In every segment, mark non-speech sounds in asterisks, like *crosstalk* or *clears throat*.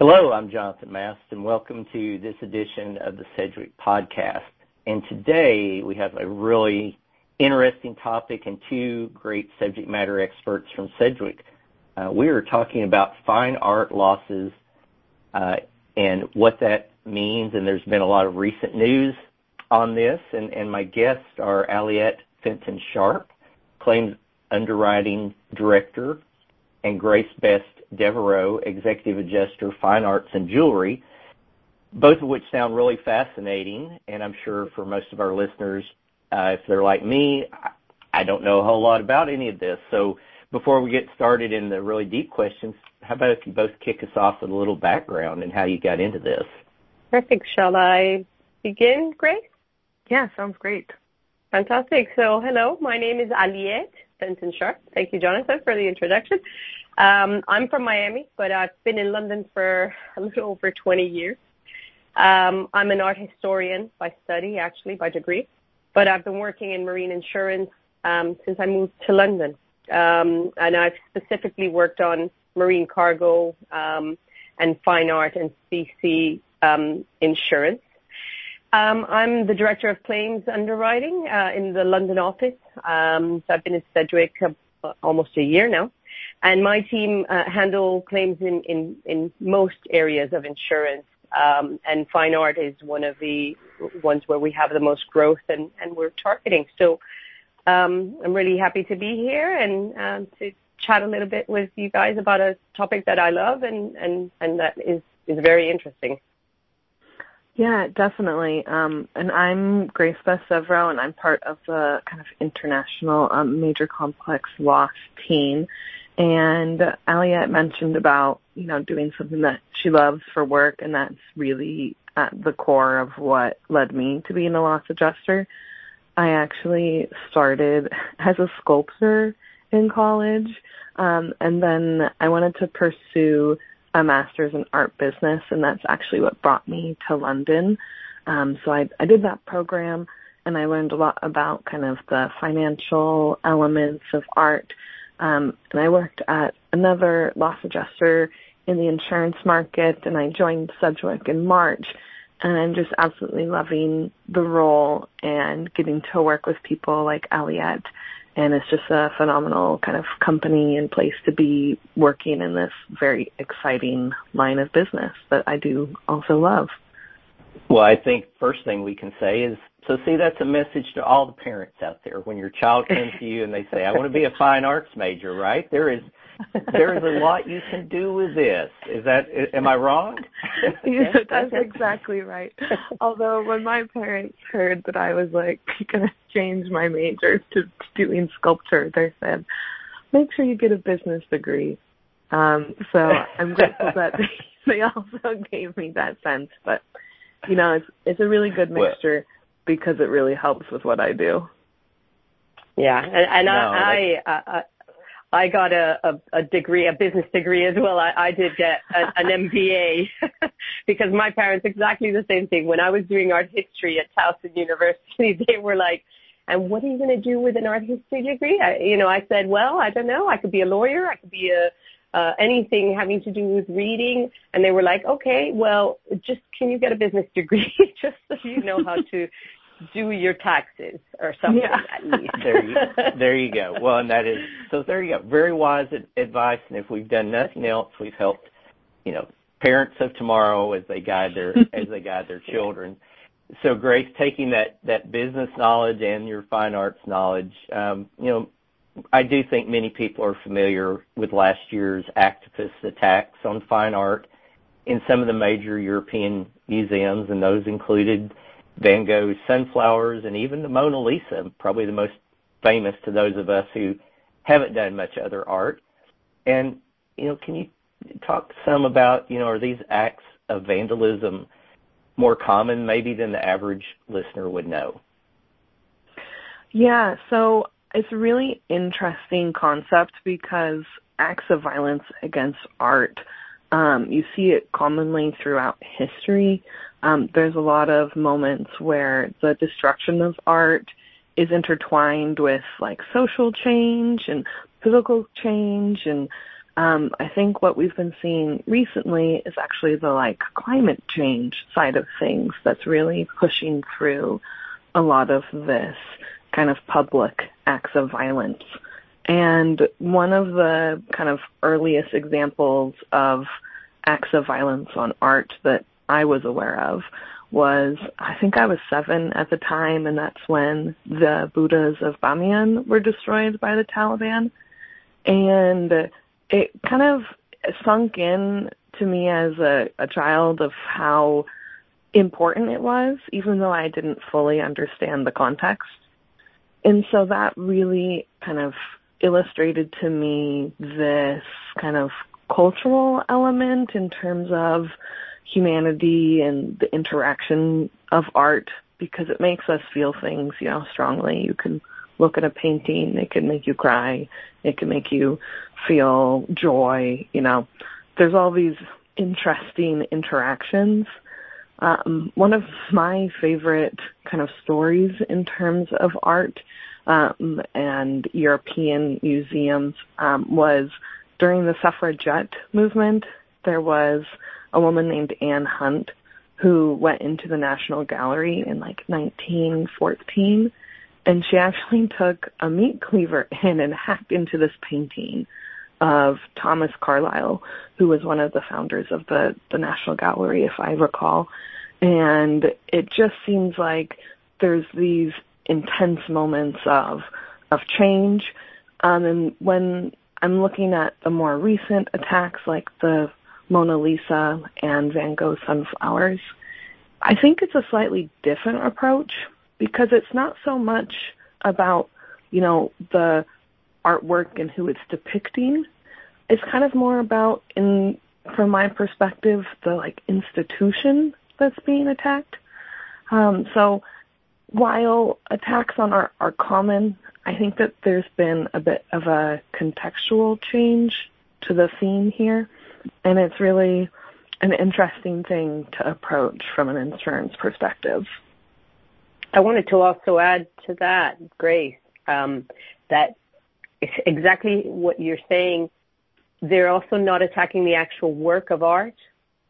Hello, I'm Jonathan Mast, and welcome to this edition of the Sedgwick Podcast. And today we have a really interesting topic and two great subject matter experts from Sedgwick. Uh, we are talking about fine art losses uh, and what that means, and there's been a lot of recent news on this. And, and my guests are Aliette Fenton Sharp, Claims Underwriting Director, and Grace Best Devereux, Executive Adjuster, Fine Arts and Jewelry, both of which sound really fascinating. And I'm sure for most of our listeners, uh, if they're like me, I don't know a whole lot about any of this. So before we get started in the really deep questions, how about if you both kick us off with a little background and how you got into this? Perfect. Shall I begin, Grace? Yeah, sounds great. Fantastic. So, hello, my name is Aliette Sharp. Thank you, Jonathan, for the introduction. Um, I'm from Miami, but I've been in London for a little over 20 years. Um, I'm an art historian by study, actually, by degree, but I've been working in marine insurance um, since I moved to London. And I've specifically worked on marine cargo and fine art and specie um, insurance. Um, I'm the director of claims underwriting uh, in the London office. Um, so I've been in Sedgwick uh, almost a year now, and my team uh, handle claims in, most areas of insurance. Um, and fine art is one of the ones where we have the most growth and, we're targeting. So I'm really happy to be here and to chat a little bit with you guys about a topic that I love and, that is very interesting. Yeah, definitely. Um, and I'm Grace Best Devereux, and I'm part of the kind of international um, major complex loss team. And Aliette mentioned about, you know, doing something that she loves for work, and that's really at the core of what led me to being a loss adjuster. I actually started as a sculptor in college, um, and then I wanted to pursue a master's in art business, and that's actually what brought me to London. Um, so I, I did that program, and I learned a lot about kind of the financial elements of art. Um, and I worked at another loss adjuster in the insurance market, and I joined Sedgwick in March. And I'm just absolutely loving the role and getting to work with people like Aliette and it's just a phenomenal kind of company and place to be working in this very exciting line of business that I do also love. Well, I think first thing we can say is so see that's a message to all the parents out there when your child comes to you and they say I want to be a fine arts major, right? There is there is a lot you can do with this. Is that am I wrong? *laughs* yeah, that's exactly right. Although when my parents heard that I was like going to change my major to doing sculpture, they said, "Make sure you get a business degree." Um, so I'm grateful that they, *laughs* they also gave me that sense. But you know, it's it's a really good mixture well, because it really helps with what I do. Yeah, and, and no, I, I, I I got a, a, degree, a business degree as well. I, I did get a, an MBA *laughs* because my parents exactly the same thing. When I was doing art history at Towson University, *laughs* they were like, "And what are you going to do with an art history degree?" I, you know, I said, "Well, I don't know. I could be a lawyer. I could be a uh, anything having to do with reading." And they were like, "Okay, well, just can you get a business degree *laughs* just so you know how to do your taxes or something yeah. at least. *laughs* there, you, there you go. Well, and that is so. There you go. Very wise advice. And if we've done nothing else, we've helped, you know, parents of tomorrow as they guide their *laughs* as they guide their children. So, Grace, taking that that business knowledge and your fine arts knowledge, um, you know, I do think many people are familiar with last year's activist attacks on fine art in some of the major European museums, and those included Van Gogh's Sunflowers, and even the Mona Lisa, probably the most famous to those of us who haven't done much other art. And, you know, can you talk some about, you know, are these acts of vandalism more common maybe than the average listener would know? Yeah, so it's a really interesting concept because acts of violence against art, um, you see it commonly throughout history. Um, there's a lot of moments where the destruction of art is intertwined with like social change and political change and um, I think what we've been seeing recently is actually the like climate change side of things that's really pushing through a lot of this kind of public acts of violence. And one of the kind of earliest examples of acts of violence on art that I was aware of was I think I was seven at the time, and that's when the Buddhas of Bamiyan were destroyed by the Taliban. And it kind of sunk in to me as a, a child of how important it was, even though I didn't fully understand the context. And so that really kind of illustrated to me this kind of cultural element in terms of humanity and the interaction of art because it makes us feel things, you know, strongly. You can look at a painting, it can make you cry, it can make you feel joy, you know. There's all these interesting interactions. Um, one of my favorite kind of stories in terms of art um, and European museums um, was during the suffragette movement. There was a woman named Anne Hunt who went into the National Gallery in like 1914 and she actually *laughs* took a meat cleaver in and hacked into this painting of Thomas Carlyle, who was one of the founders of the, the National Gallery, if I recall. And it just seems like there's these intense moments of of change. Um, and when I'm looking at the more recent attacks, like the Mona Lisa and Van Gogh Sunflowers, I think it's a slightly different approach because it's not so much about, you know, the artwork and who it's depicting. It's kind of more about, in from my perspective, the like institution that's being attacked. Um, so while attacks on art are common, I think that there's been a bit of a contextual change to the theme here, and it's really an interesting thing to approach from an insurance perspective. I wanted to also add to that, Grace, um, that exactly what you're saying. They're also not attacking the actual work of art.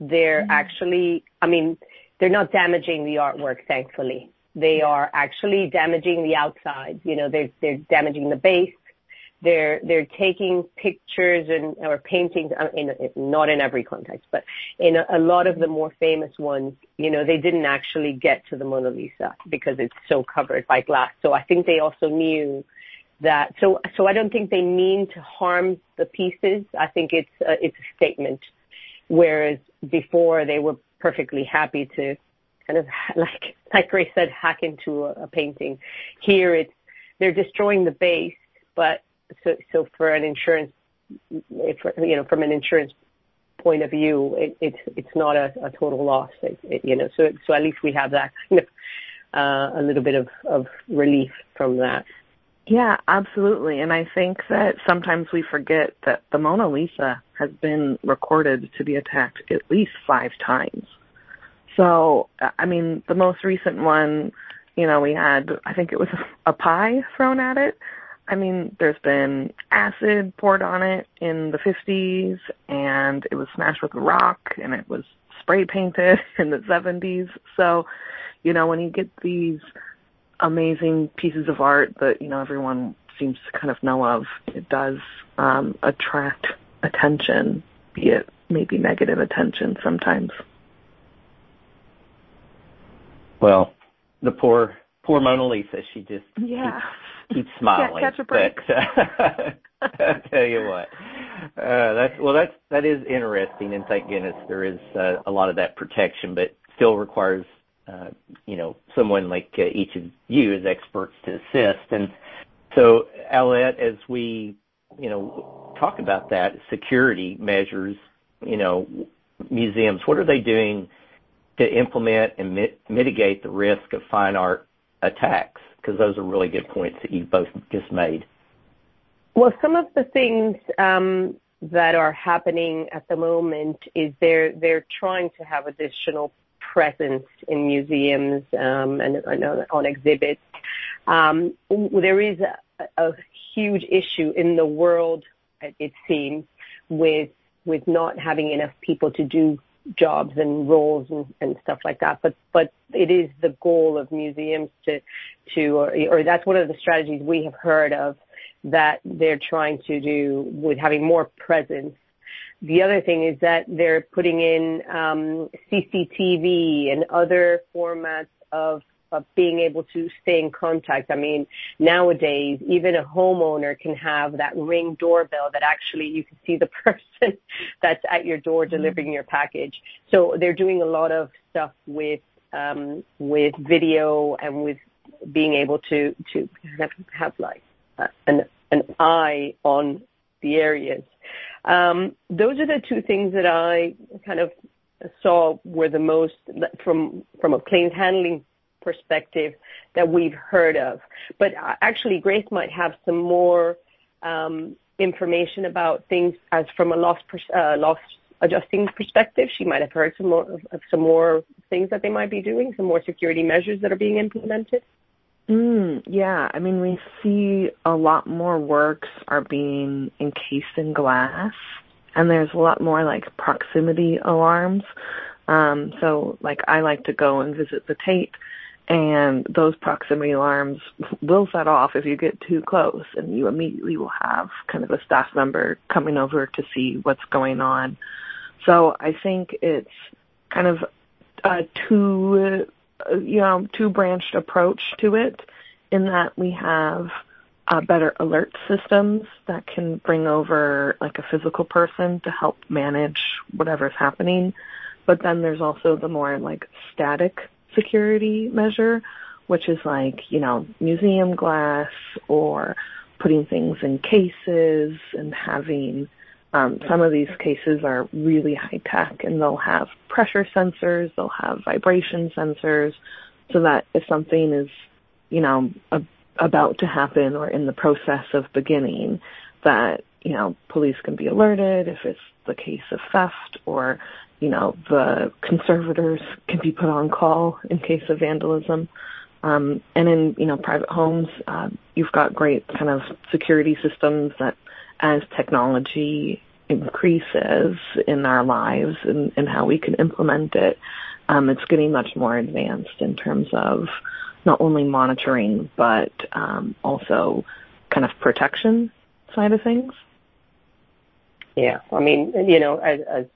They're mm-hmm. actually, I mean, they're not damaging the artwork, thankfully. They are actually damaging the outside. You know, they're they're damaging the base, they're they're taking pictures and or paintings uh, in, in not in every context but in a, a lot of the more famous ones you know they didn't actually get to the mona lisa because it's so covered by glass. So i think they also knew that so so i don't think they mean to harm the pieces. I think it's a, it's a statement. Whereas before they were perfectly happy to kind of *laughs* like like Grace said hack into a, a painting. Here it's they're destroying the base but so so for an insurance, you know, from an insurance point of view, it, it's not a, total loss. You know, so so at least we have that kind of uh, a little bit of of relief from that. Yeah, absolutely. And I think that sometimes we forget that the Mona Lisa has been recorded to be attacked at least five times. So, I mean, the most recent one, you know, we had, I think it was a pie thrown at it. I mean, there's been acid poured on it in the 50s, and it was smashed with a rock, and it was spray painted *laughs* in the 70s. So, you know, when you get these amazing pieces of art that, you know, everyone seems to kind of know of, it does um, attract attention, be it maybe negative attention sometimes. Well, the poor, poor Mona Lisa, she just yeah keep smiling. Can't catch a break. But, uh, I tell you what, uh, that's well, that's that is interesting, and thank goodness there is uh, a lot of that protection, but still requires uh, you know someone like uh, each of you as experts to assist. And so, Aliette, as we you know talk about that security measures, you know, museums, what are they doing to implement and mit- mitigate the risk of fine art attacks? Because those are really good points that you both just made. Well, some of the things um, that are happening at the moment is they're they're trying to have additional presence in museums um, and, on exhibits. Um, there is a, a huge issue in the world, it seems, with with not having enough people to do jobs and roles and, and stuff like that. But but it is the goal of museums to to or, or that's one of the strategies we have heard of that they're trying to do with having more presence. The other thing is that they're putting in um, CCTV and other formats of of being able to stay in contact. I mean, nowadays, even a homeowner can have that ring doorbell that actually you can see the *laughs* person that's at your door mm-hmm. delivering your package. So they're doing a lot of stuff with, um, with video and with being able to, to have, have like uh, an, an eye on the areas. Um, those are the two things that I kind of saw were the most from from a claims handling perspective that we've heard of. But uh, actually, Grace might have some more um, information about things as from a loss uh, adjusting perspective. She might have heard some more of some more things that they might be doing, some more security measures that are being implemented. Mm, yeah, I mean, we see a lot more works are being encased in glass, and there's a lot more like proximity alarms. Um, so, like, I like to go and visit the Tate, and those proximity alarms will set off if you get too close and you immediately will have kind of a staff member coming over to see what's going on. So i think it's kind of a two you know two branched approach to it in that we have uh, better alert systems that can bring over like a physical person to help manage whatever's happening. But then there's also the more like static security measure, which is like, you know, museum glass or putting things in cases and having um, some of these cases are really high tech and they'll have pressure sensors, they'll have vibration sensors. So that if something is, you know, a, about to happen or in the process of beginning, that, you know, police can be alerted if it's the case of theft or you know, the conservators can be put on call in case of vandalism. Um, and in, you know, private homes, uh, you've got great kind of security systems that as technology increases in our lives and, and how we can implement it, um, it's getting much more advanced in terms of not only monitoring, but um, also kind of protection side of things. Yeah, I mean, you know, as, as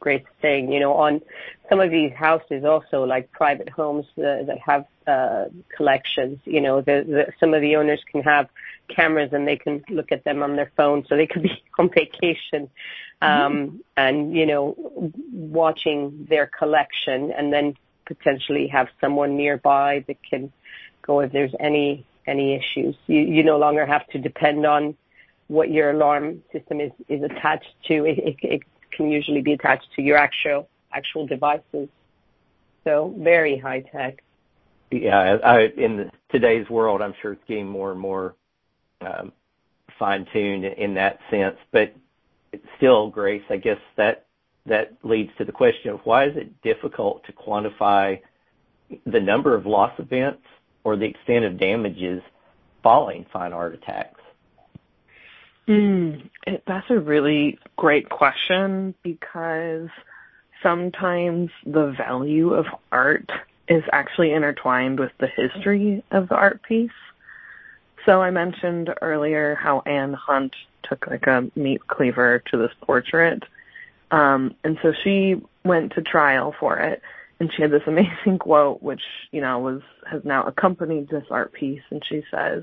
great thing. You know, on some of these houses also like private homes uh, that have uh, collections, you know, the, the, some of the owners can have cameras and they can look at them on their phone so they could be *laughs* on vacation um, mm-hmm. and, you know, watching their collection and then potentially have someone nearby that can go if there's any any issues. You, you no longer have to depend on what your alarm system is, is attached to. It can usually be attached to your actual devices. So very high tech. Yeah, in today's world, I'm sure it's getting more and more um, fine tuned in that sense. But still, Grace, I guess that that leads to the question of why is it difficult to quantify the number of loss events or the extent of damages following fine art attacks? Mm, that's a really great question because sometimes the value of art is actually intertwined with the history of the art piece. So I mentioned earlier how Anne Hunt took like a meat cleaver to this portrait. Um, and so she went to trial for it and she had this *laughs* amazing quote which, you know, was has now accompanied this art piece and she says,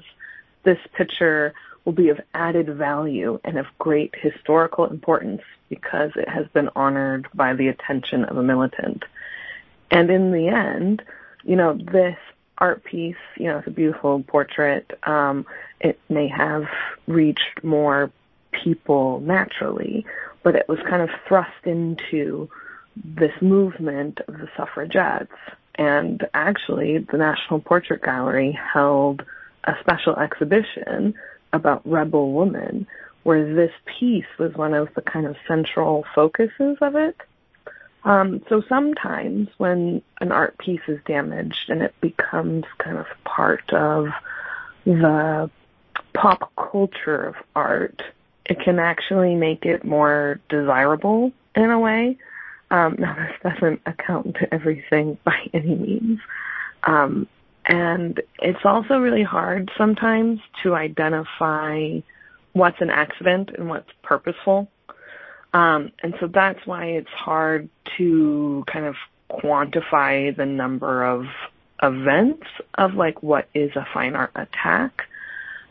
This picture will be of added value and of great historical importance because it has been honored by the attention of a militant. And in the end, you know, this art piece, you know, it's a beautiful portrait. Um, it may have reached more people naturally, but it was kind of thrust into this movement of the suffragettes. And actually, the National Portrait Gallery held a special exhibition about Rebel Woman, where this piece was one of the kind of central focuses of it. Um, so sometimes when an art piece is damaged and it becomes kind of part of the pop culture of art, it can actually make it more desirable in a way. Um, *laughs* now, this doesn't account to everything by any means. Um, and it's also really hard sometimes to identify what's an accident and what's purposeful. Um, and so that's why it's hard to kind of quantify the number of events of like what is a fine art attack.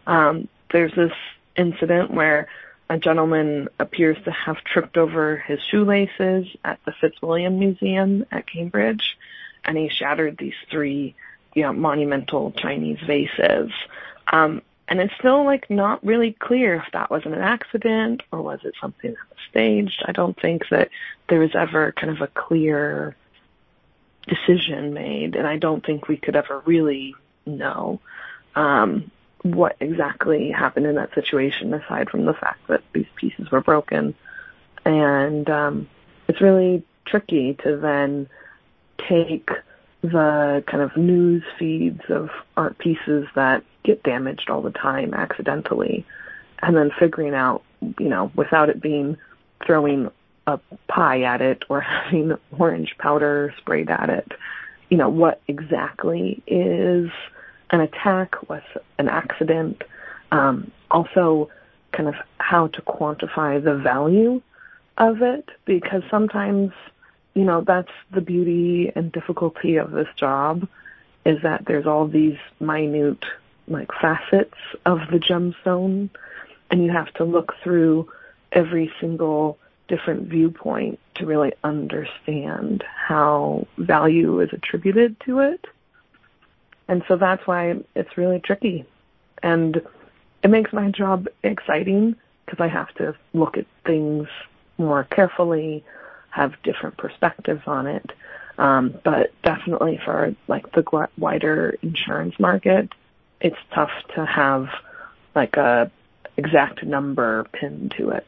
Um, there's this incident where a gentleman appears to have tripped over his shoelaces at the Fitzwilliam Museum at Cambridge, and he shattered these three, you know, monumental Chinese vases. Um, and it's still like not really clear if that was an accident or was it something that was staged. I don't think that there was ever kind of a clear decision made, and I don't think we could ever really know um, what exactly happened in that situation, aside from the fact that these pieces were broken. And um, it's really tricky to then take the kind of news feeds of art pieces that get damaged all the time accidentally and then figuring out, you know, without it being throwing a pie at it or *laughs* having orange powder sprayed at it, you know, what exactly is an attack, what's an accident, um, also kind of how to quantify the value of it because sometimes, you know, that's the beauty and difficulty of this job is that there's all these minute like facets of the gemstone and you have to look through every single different viewpoint to really understand how value is attributed to it. And so that's why it's really tricky. And it makes my job exciting because I have to look at things more carefully, have different perspectives on it. Um, but definitely for like the wider insurance market, it's tough to have like a exact number pinned to it.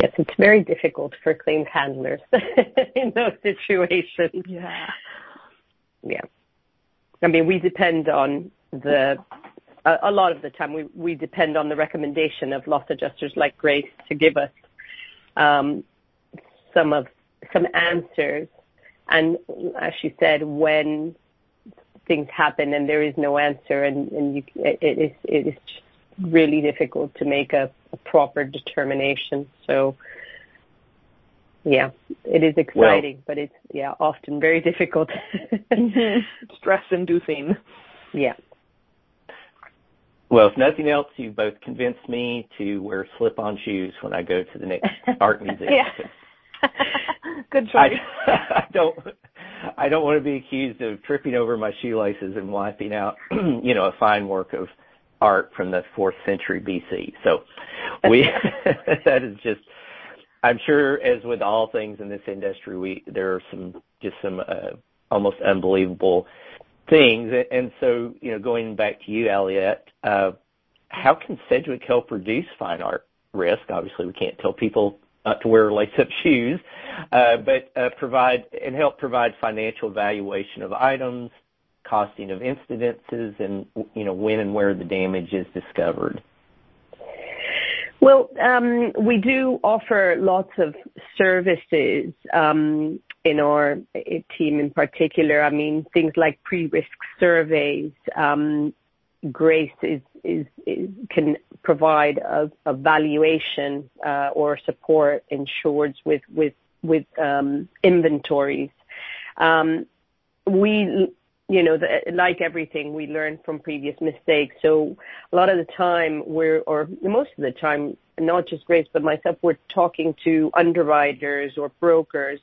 Yes, it's very difficult for claims handlers *laughs* in those situations. Yeah. Yeah. I mean, we depend on the a, a lot of the time we we depend on the recommendation of loss adjusters like Grace to give us um, some of some answers. And as she said, when things happen and there is no answer, and and you, it, it is it is just really difficult to make a, a proper determination. So yeah, it is exciting, well, but it's yeah often very difficult. *laughs* Stress inducing. Yeah. Well, if nothing else, you both convinced me to wear slip-on shoes when I go to the next art *laughs* museum. yeah. *laughs* Good choice. *laughs* I, don't. I don't want to be accused of tripping over my shoelaces and wiping out, *clears throat* you know, a fine work of art from the fourth century BC. So we *laughs* that is just I'm sure as with all things in this industry, we there are some just some uh, almost unbelievable things. And so, you know, going back to you, Aliette, uh, how can Sedgwick help reduce fine art risk? Obviously, we can't tell people not to wear lace-up *laughs* shoes, uh, but uh, provide and help provide financial valuation of items, costing of incidences, and you know when and where the damage is discovered. Well, um, we do offer lots of services um, in our team in particular. I mean, things like pre-risk surveys. Um, Grace is, can provide a, valuation uh, or support insureds with with with um, inventories. Um, we you know, like everything, we learn from previous mistakes. So a lot of the time we're, or most of the time, not just Grace, but myself, we're talking to underwriters or brokers,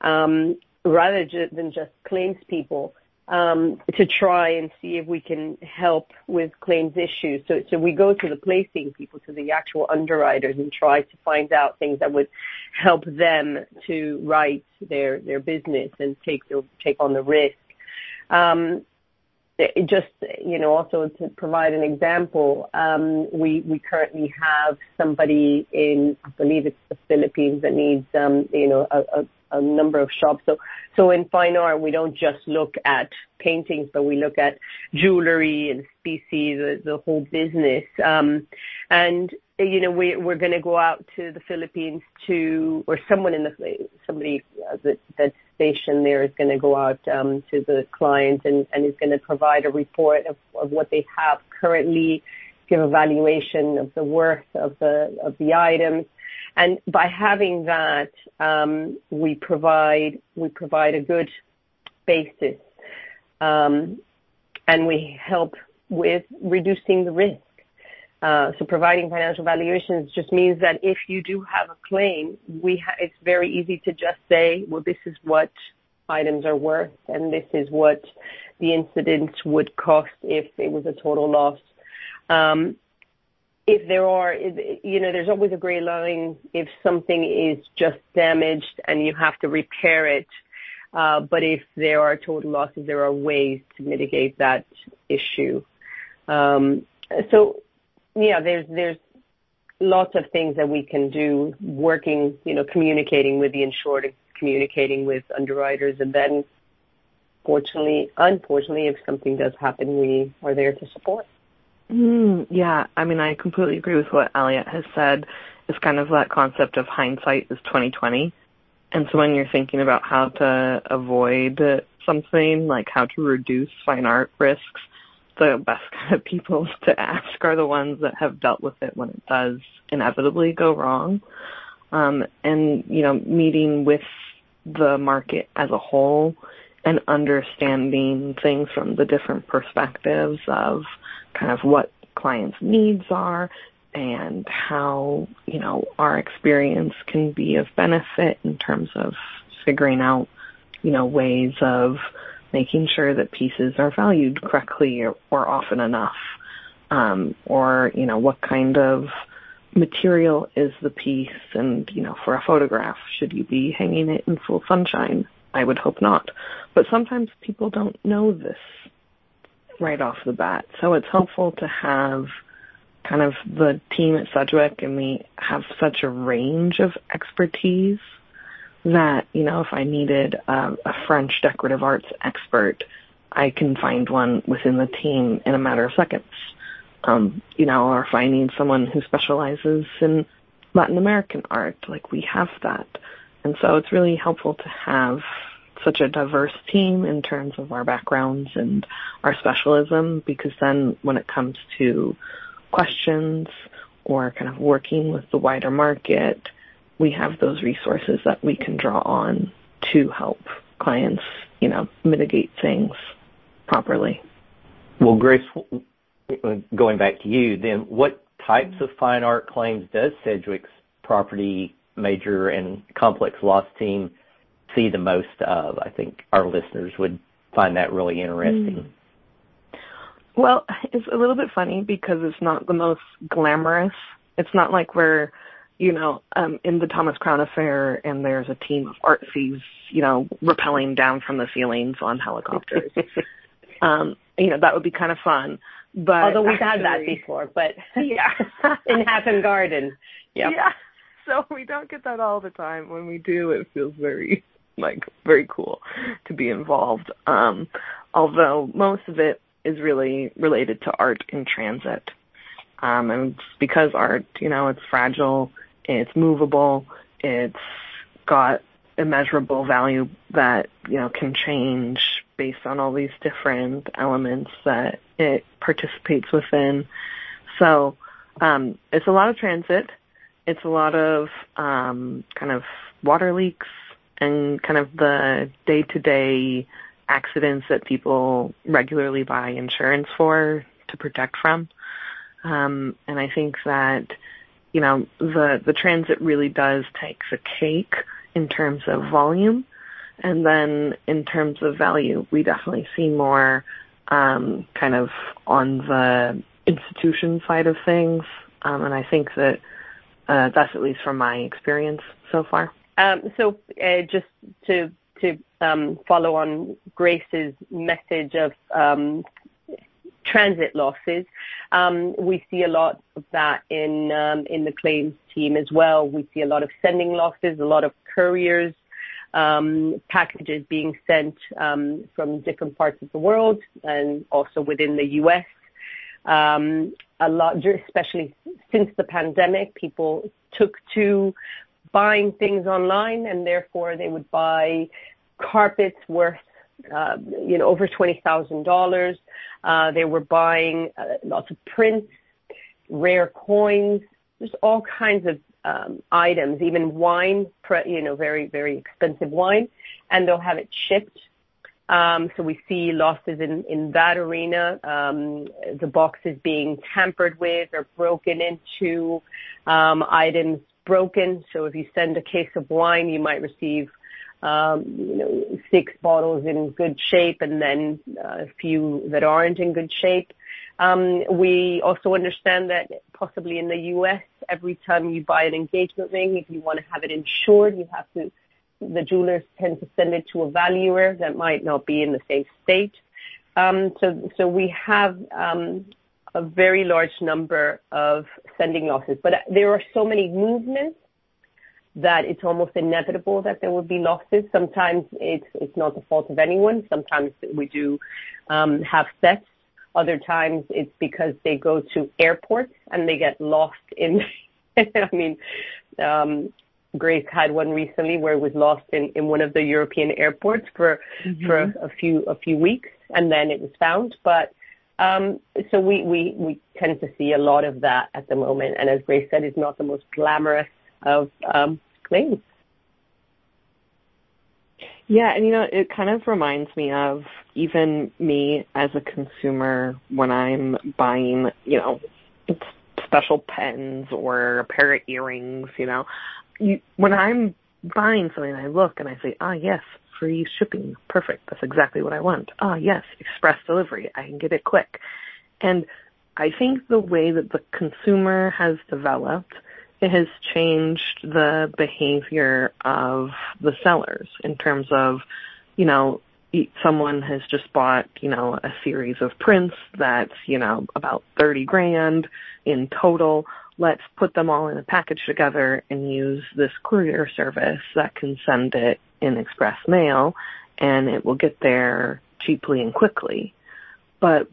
um, rather than just claims people, Um, to try and see if we can help with claims issues. So, so we go to the placing people, to the actual underwriters and try to find out things that would help them to write their, their business and take on the risk. Um, Just, you know, also to provide an example, um, we, we currently have somebody in, I believe it's the Philippines that needs, um, you know, a, number of shops. So, so in fine art, we don't just look at paintings, but we look at jewelry and species, the, the whole business. Um, and you know, we, we're going to go out to the Philippines to, or someone in the, somebody uh, that, that's stationed there is going to go out um, to the client and, is going to provide a report of, what they have currently, give a valuation of the worth of the of the items, and by having that, um, we provide we provide a good basis, um, and we help with reducing the risk. Uh, so providing financial valuations just means that if you do have a claim, it's very easy to just say, well, this is what items are worth, and this is what the incident would cost if it was a total loss. Um, if there are, you know, there's always a gray line if something is just damaged and you have to repair it. Uh, but if there are total losses, there are ways to mitigate that issue. Yeah, there's there's lots of things that we can do, working, you know, communicating with the insured, communicating with underwriters, and then, fortunately, unfortunately, if something does happen, we are there to support. Mm, yeah, I mean, I completely agree with what Aliette has said. It's kind of that concept of hindsight is 2020. And so when you're thinking about how to avoid something, like how to reduce fine art risks, the best *laughs* kind of people to ask are the ones that have dealt with it when it does inevitably go wrong. Um, and, you know, meeting with the market as a whole and understanding things from the different perspectives of kind of what clients' needs are and how, you know, our experience can be of benefit in terms of figuring out, you know, ways of making sure that pieces are valued correctly or, or often enough. Um, or, you know, what kind of material is the piece and, you know, for a photograph, should you be hanging it in full sunshine? I would hope not. But sometimes people don't know this right off the bat. So it's helpful to have kind of the team at Sedgwick and we have such a range of expertise that, you know, if I needed a, a French decorative arts expert, I can find one within the team in a matter of seconds. Um, you know, or if I need someone who specializes in Latin American art, like we have that. And so it's really helpful to have such a diverse team in terms of our backgrounds and our specialism because then when it comes to questions or kind of working with the wider market, we have those resources that we can draw on to help clients, you know, mitigate things properly. Well, Grace, going back to you, then what types of fine art claims does Sedgwick's property major and complex loss team see the most of. I think our listeners would find that really interesting. Mm. Well, it's a little bit funny because it's not the most glamorous. It's not like we're, you know, um, in the Thomas Crown affair and there's a team of art thieves, you know, rappelling down from the ceilings on helicopters. *laughs* um, you know, that would be kind of fun. But although we've actually, had that before, but *laughs* yeah, *laughs* in Hatton Garden, yep. yeah. So we don't get that all the time. When we do, it feels very like very cool to be involved. Um, although most of it is really related to art in transit. Um, and because art, you know, it's fragile, it's movable, it's got immeasurable value that, you know, can change based on all these different elements that it participates within. So, um, it's a lot of transit. It's a lot of, um, kind of water leaks, and kind of the day to day accidents that people regularly buy insurance for to protect from. Um, and I think that, you know, the, the transit really does take the cake in terms of volume. And then in terms of value, we definitely see more, um, kind of on the institution side of things. Um, and I think that, uh, that's at least from my experience so far. Um, so uh, just to to um, follow on Grace's message of um, transit losses, um, we see a lot of that in um, in the claims team as well. We see a lot of sending losses, a lot of couriers. Um, packages being sent um from different parts of the world and also within the U.S. Um, a lot, especially since the pandemic, people took to buying things online, and therefore they would buy carpets worth, over twenty thousand uh, dollars. They were buying uh, lots of prints, rare coins, just all kinds of um, items, even wine, you know, very very expensive wine, and they'll have it shipped. Um, so we see losses in in that arena. Um, the boxes being tampered with or broken into, um, items broken. So if you send a case of wine, you might receive you know, six bottles in good shape and then uh, a few that aren't in good shape. Um, we also understand that possibly in the U.S., every time you buy an engagement ring, if you want to have it insured, you have to, the jewelers tend to send it to a valuer that might not be in the same state. Um, so, so we have um, a very large number of sending losses, but there are so many movements that it's almost inevitable that there will be losses. Sometimes it's it's not the fault of anyone. Sometimes we do um, have thefts. Other times it's because they go to airports and they get lost in. *laughs* I mean, um, Grace had one recently where it was lost in, in one of the European airports for mm-hmm. for a, few a few weeks and then it was found. But um, so we, we we tend to see a lot of that at the moment. And as Grace said, it's not the most glamorous of claims. Yeah, and you know, it kind of reminds me of even me as a consumer when I'm buying, you know, special pens or a pair of earrings, you know. You, when I'm buying something, I look and I say, ah, yes, free shipping. Perfect. That's exactly what I want. Ah, yes, express delivery. I can get it quick. And I think the way that the consumer has developed – it has changed the behavior of the sellers in terms of, you know, someone has just bought, you know, a series of prints that's, you know, about 30 grand in total. Let's put them all in a package together and use this courier service that can send it in express mail and it will get there cheaply and quickly. But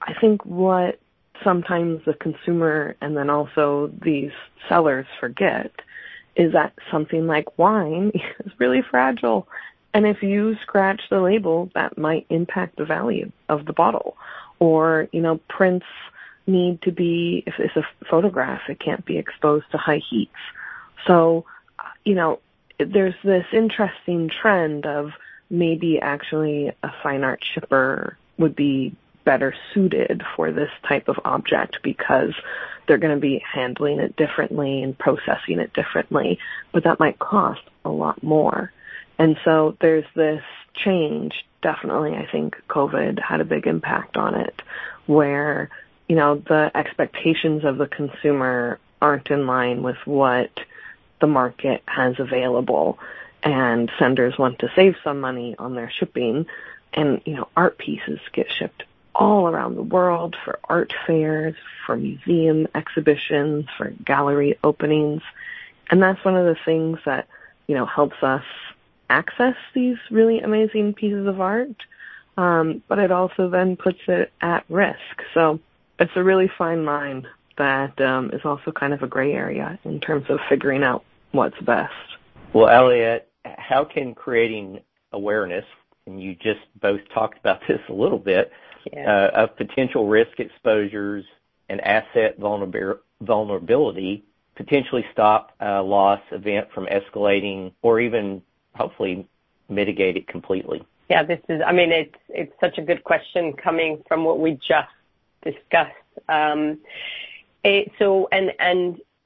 I think what sometimes the consumer and then also these sellers forget is that something like wine *laughs* is really fragile. And if you scratch the label, that might impact the value of the bottle. Or, you know, prints need to be, if it's a photograph, it can't be exposed to high heats. So, you know, there's this interesting trend of maybe actually a fine art shipper would be better suited for this type of object because they're going to be handling it differently and processing it differently, but that might cost a lot more. And so there's this change. Definitely, I think COVID had a big impact on it where, you know, the expectations of the consumer aren't in line with what the market has available and senders want to save some money on their shipping and, you know, art pieces get shipped all around the world for art fairs, for museum exhibitions, for gallery openings. And that's one of the things that, you know, helps us access these really amazing pieces of art. Um, but it also then puts it at risk. So it's a really fine line that um, is also kind of a gray area in terms of figuring out what's best. Well, Aliette, how can creating awareness, and you just both talked about *laughs* this a little bit, yeah. uh, of potential risk exposures and asset vulnerability potentially stop a loss event from escalating or even hopefully mitigate it completely? Yeah, this is, I mean, it's, it's such a good question coming from what we just discussed.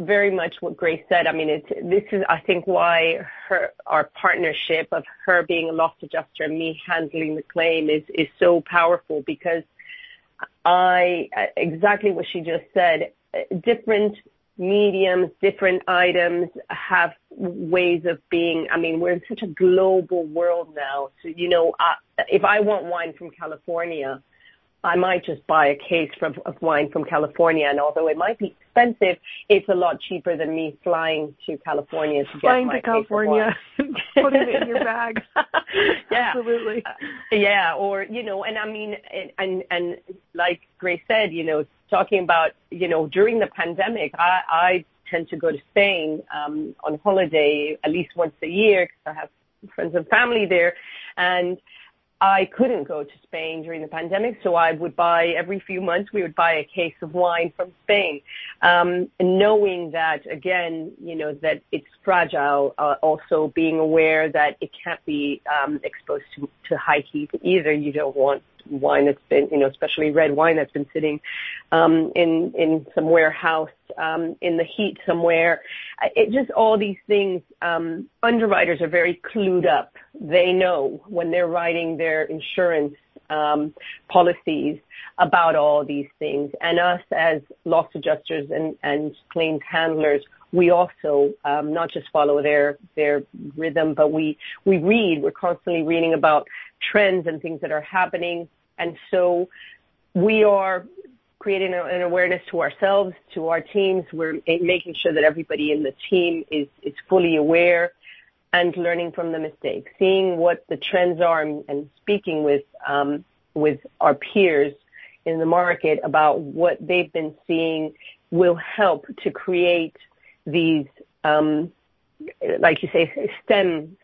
Very much what Grace said. I mean, this is, I think, why our partnership of her being a loss adjuster and me handling the claim is, is so powerful because I, exactly what she just said, different mediums, different items have ways of being. I mean, we're in such a global world now. So, you know, uh, if I want wine from California, I might just buy a case from, of wine from California, and although it might be expensive, it's a lot cheaper than me flying to California to flying get my to California, *laughs* putting it in your bag. *laughs* yeah, absolutely. Uh, yeah, or you know, and I mean, and, and and like Grace said, you know, talking about, you know, during the pandemic, I, I tend to go to Spain um, on holiday at least once a year because I have friends and family there, and I couldn't go to Spain during the pandemic, so I would buy every few months. We would buy a case of wine from Spain, um, knowing that again, you know, that it's fragile. Uh, also, being aware that it can't be um, exposed to, to high heat either. You don't want wine that's been, you know, especially red wine that's been sitting um, in in some warehouse um, in the heat somewhere. It just all these things. Um, underwriters are very clued up. They know when they're writing their insurance um, policies about all these things. And us as loss adjusters and, and claims handlers, we also um, not just follow their their rhythm, but we we read. We're constantly reading about trends and things that are happening, and so we are creating an awareness to ourselves, to our teams. We're making sure that everybody in the team is is fully aware and learning from the mistakes, seeing what the trends are, and, speaking with um, with our peers in the market about what they've been seeing will help to create these, um, like you say, STEM.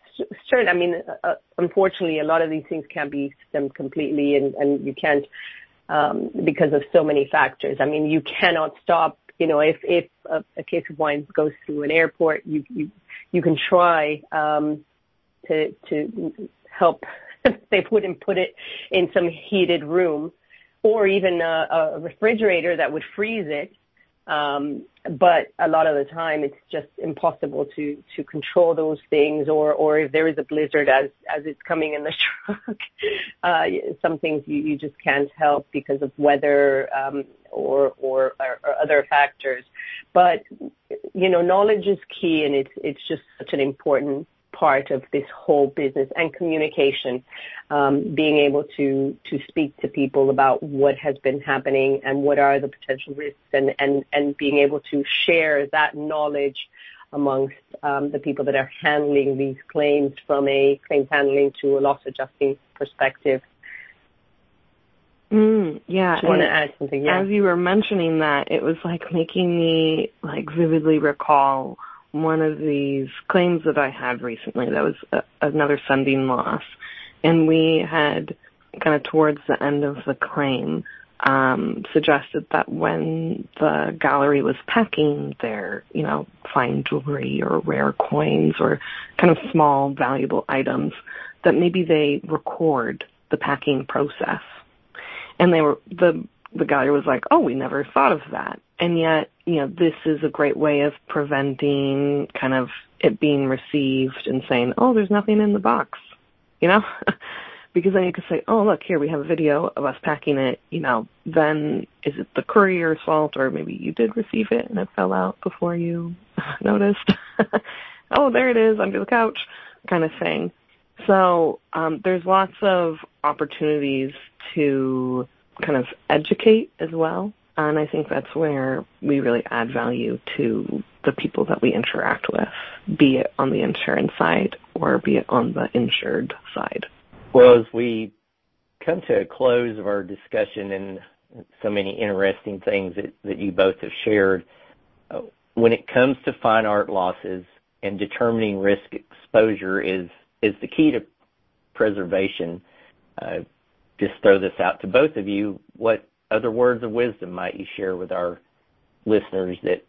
Certain, I mean, uh, unfortunately, a lot of these things can't be STEM completely, and, and you can't um, because of so many factors. I mean, you cannot stop. You know, if if a, case of wine goes through an airport, you you you can try um, to to help. *laughs* they wouldn't put it in some heated room, or even a refrigerator that would freeze it. Um, but a lot of the time it's just impossible to, to control those things or, or if there is a blizzard as, as it's coming in the *laughs* truck, uh, some things you, you just can't help because of weather, um, or, or, other factors. But, you know, knowledge is key and it's, it's just such an important part of this whole business and communication, um, being able to to speak to people about what has been happening and what are the potential risks, and and and being able to share that knowledge amongst um, the people that are handling these claims from a claims handling to a loss adjusting perspective. Mm, yeah. Do you want to add something? Yeah. As you were mentioning that, it was like making me like vividly recall one of these claims that I had recently that was a, another sending loss. And we had kind of towards the end of the claim um, suggested that when the gallery was packing their, you know, fine jewelry or rare coins or kind of small valuable items, that maybe they record the packing process. And they were the the gallery was like, "Oh, we never thought of that." And yet, you know, this is a great way of preventing kind of it being received and saying, "Oh, there's nothing in the box," you know, *laughs* because then you could say, "Oh, look here, we have a video of us packing it." You know, then is it the courier's fault, or maybe you did receive it and it fell out before you *laughs* noticed? *laughs* oh, there it is under the couch, kind of thing. So um, there's lots of opportunities to kind of educate as well. And I think that's where we really add value to the people that we interact with, be it on the insurance side or be it on the insured side. Well, as we come to a close of our discussion and so many interesting things that, that you both have shared, uh, when it comes to fine art losses and determining risk exposure is, is the key to preservation. Uh, just throw this out to both of you. What other words of wisdom might you share with our listeners that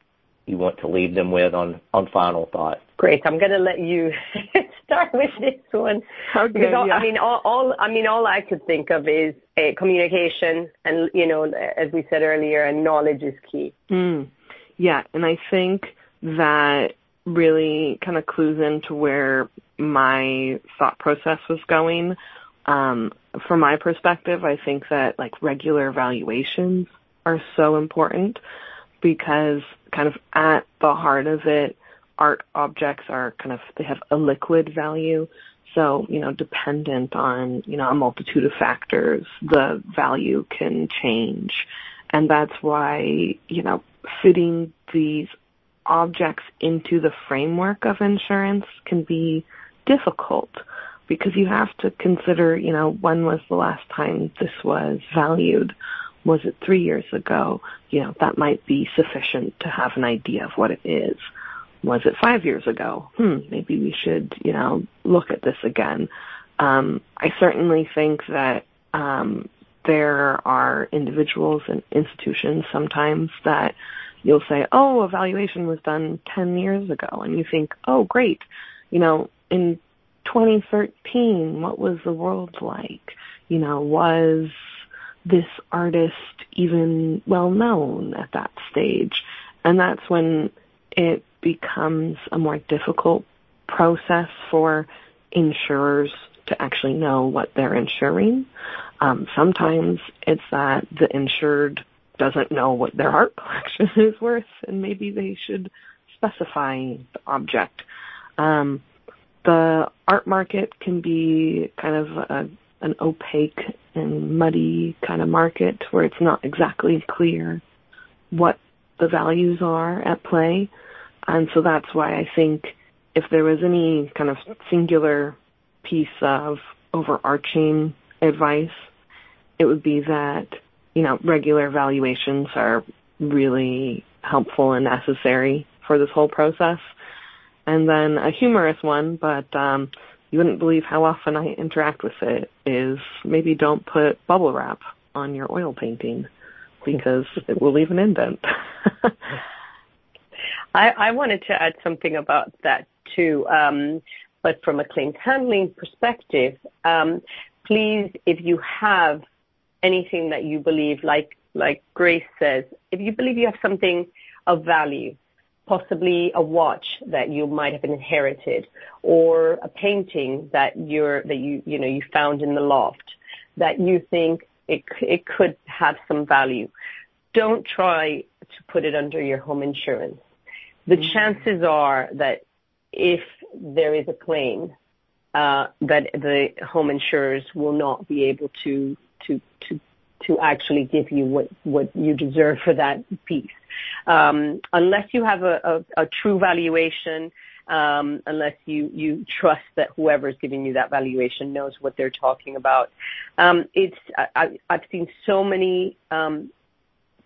you want to leave them with on, on final thoughts? Great. I'm going to let you *laughs* start with this one. Okay. All, yeah. I mean, all, all, I mean, all I could think of is a uh, communication, and you know, as we said earlier, and knowledge is key. Mm. Yeah, and I think that really kind of clues into where my thought process was going um, from my perspective, I think that like regular evaluations are so important because kind of at the heart of it, art objects are kind of, they have a liquid value. So, you know, dependent on, you know, a multitude of factors, the value can change. And that's why, you know, fitting these objects into the framework of insurance can be difficult because you have to consider, you know, when was the last time this was valued? Was it three years ago? You know, that might be sufficient to have an idea of what it is. Was it five years ago? Hmm, maybe we should, you know, look at this again. Um, I certainly think that um, there are individuals and institutions sometimes that you'll say, oh, evaluation was done 10 years ago. And you think, oh, great. You know, in 2013, what was the world like? You know, was this artist even well known at that stage? And that's when it becomes a more difficult process for insurers to actually know what they're insuring. Um, sometimes it's that the insured doesn't know what their art *laughs* collection is worth, and maybe they should specify the object. Um, the art market can be kind of a, an opaque and muddy kind of market where it's not exactly clear what the values are at play. And so that's why I think if there was any kind of singular piece of overarching advice, it would be that, you know, regular evaluations are really helpful and necessary for this whole process. And then a humorous one, but um, you wouldn't believe how often I interact with it, is maybe don't put bubble wrap on your oil painting because *laughs* it will leave an indent. *laughs* I, I wanted to add something about that too. Um, but from a claims handling perspective, um, please, if you have anything that you believe, like like Grace says, if you believe you have something of value, possibly a watch that you might have inherited, or a painting that you're that you you know you found in the loft that you think it it could have some value, don't try to put it under your home insurance. The mm-hmm. chances are that if there is a claim, uh, that the home insurers will not be able to to to to actually give you what what you deserve for that piece, unless you have a, true valuation. Um, unless you trust that whoever is giving you that valuation knows what they're talking about. Um, I've seen so many um,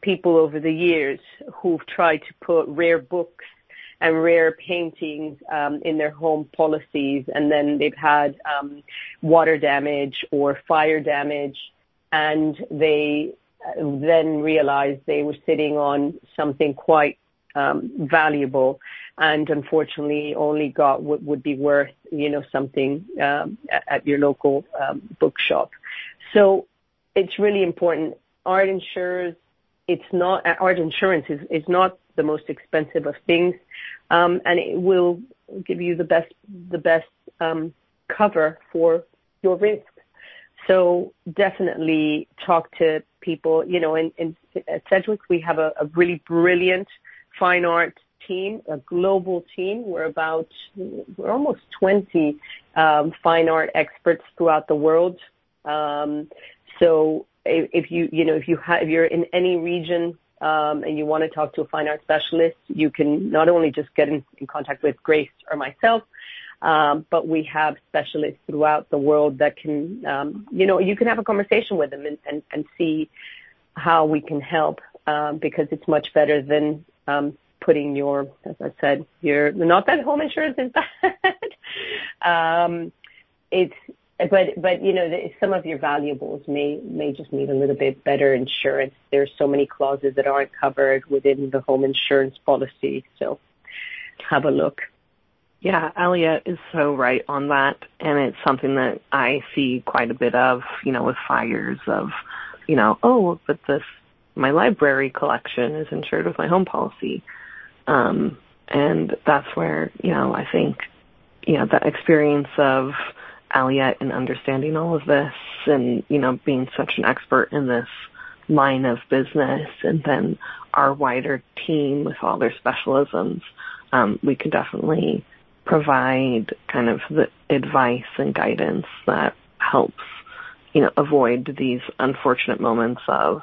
people over the years who've tried to put rare books and rare paintings um, in their home policies, and then they've had um, water damage or fire damage, and they then realized they were sitting on something quite um, valuable, and unfortunately only got what would be worth, you know, something um, at, your local um, bookshop. So it's really important. Art insurers, it's not art insurance is, not the most expensive of things, um, and it will give you the best the best um, cover for your risks. So definitely talk to people. You know, in, in at Sedgwick we have a, a really brilliant fine art team, a global team. We're about we're almost 20 um, fine art experts throughout the world. Um, so if, if you you know if you have if you're in any region um, and you want to talk to a fine art specialist, you can not only just get in, in contact with Grace or myself, but we have specialists throughout the world that can, um, you know, you can have a conversation with them and, see how we can help um, because it's much better than um, putting your, as I said, your not that home insurance is *laughs* bad. um, it's but you know some of your valuables may may just need a little bit better insurance. There's so many clauses that aren't covered within the home insurance policy, so have a look. Yeah, Aliette is so right on that, and it's something that I see quite a bit of, you know, with fires of, you know, oh, but this my library collection is insured with my home policy, um, and that's where you know I think, you know, that experience of Aliette and understanding all of this and, you know, being such an expert in this line of business and then our wider team with all their specialisms, um, we can definitely provide kind of the advice and guidance that helps, you know, avoid these unfortunate moments of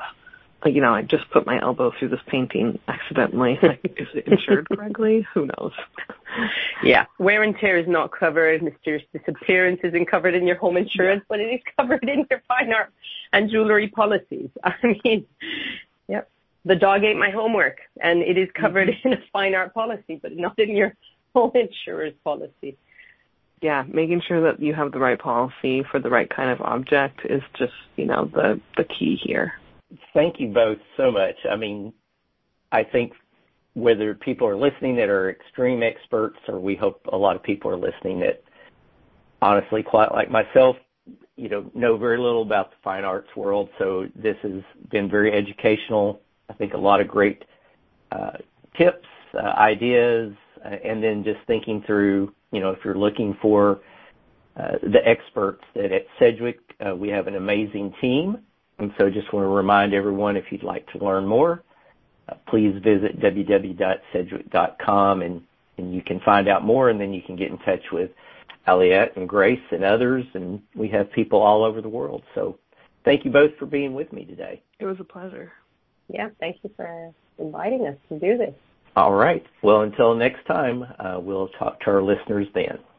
you know, I just put my elbow through this painting accidentally. *laughs* Like, is it insured correctly? Who knows? yeah, wear and tear is not covered. Mysterious disappearance isn't covered in your home insurance, but it is covered in your fine art and jewelry policies. *laughs* I mean, yep. The dog ate my homework, and it is covered mm-hmm. in a fine art policy, but not in your home *laughs* insurance policy. Yeah, making sure that you have the right policy for the right kind of object is just, you know, the the key here. Thank you both so much. I mean, I think whether people are listening that are extreme experts, or we hope a lot of people are listening that honestly, quite like myself, you know, know very little about the fine arts world. So this has been very educational. I think a lot of great uh, tips, uh, ideas, and then just thinking through, you know, if you're looking for uh, the experts that at Sedgwick, uh, we have an amazing team. And so just want to remind everyone if you'd like to learn more, uh, please visit www.sedgwick.com and, and you can find out more and then you can get in touch with Aliette and Grace and others and we have people all over the world. So thank you both for being with me today. It was a pleasure. Yeah, thank you for inviting us to do this. All right. Well, until next time, uh, we'll talk to our listeners then.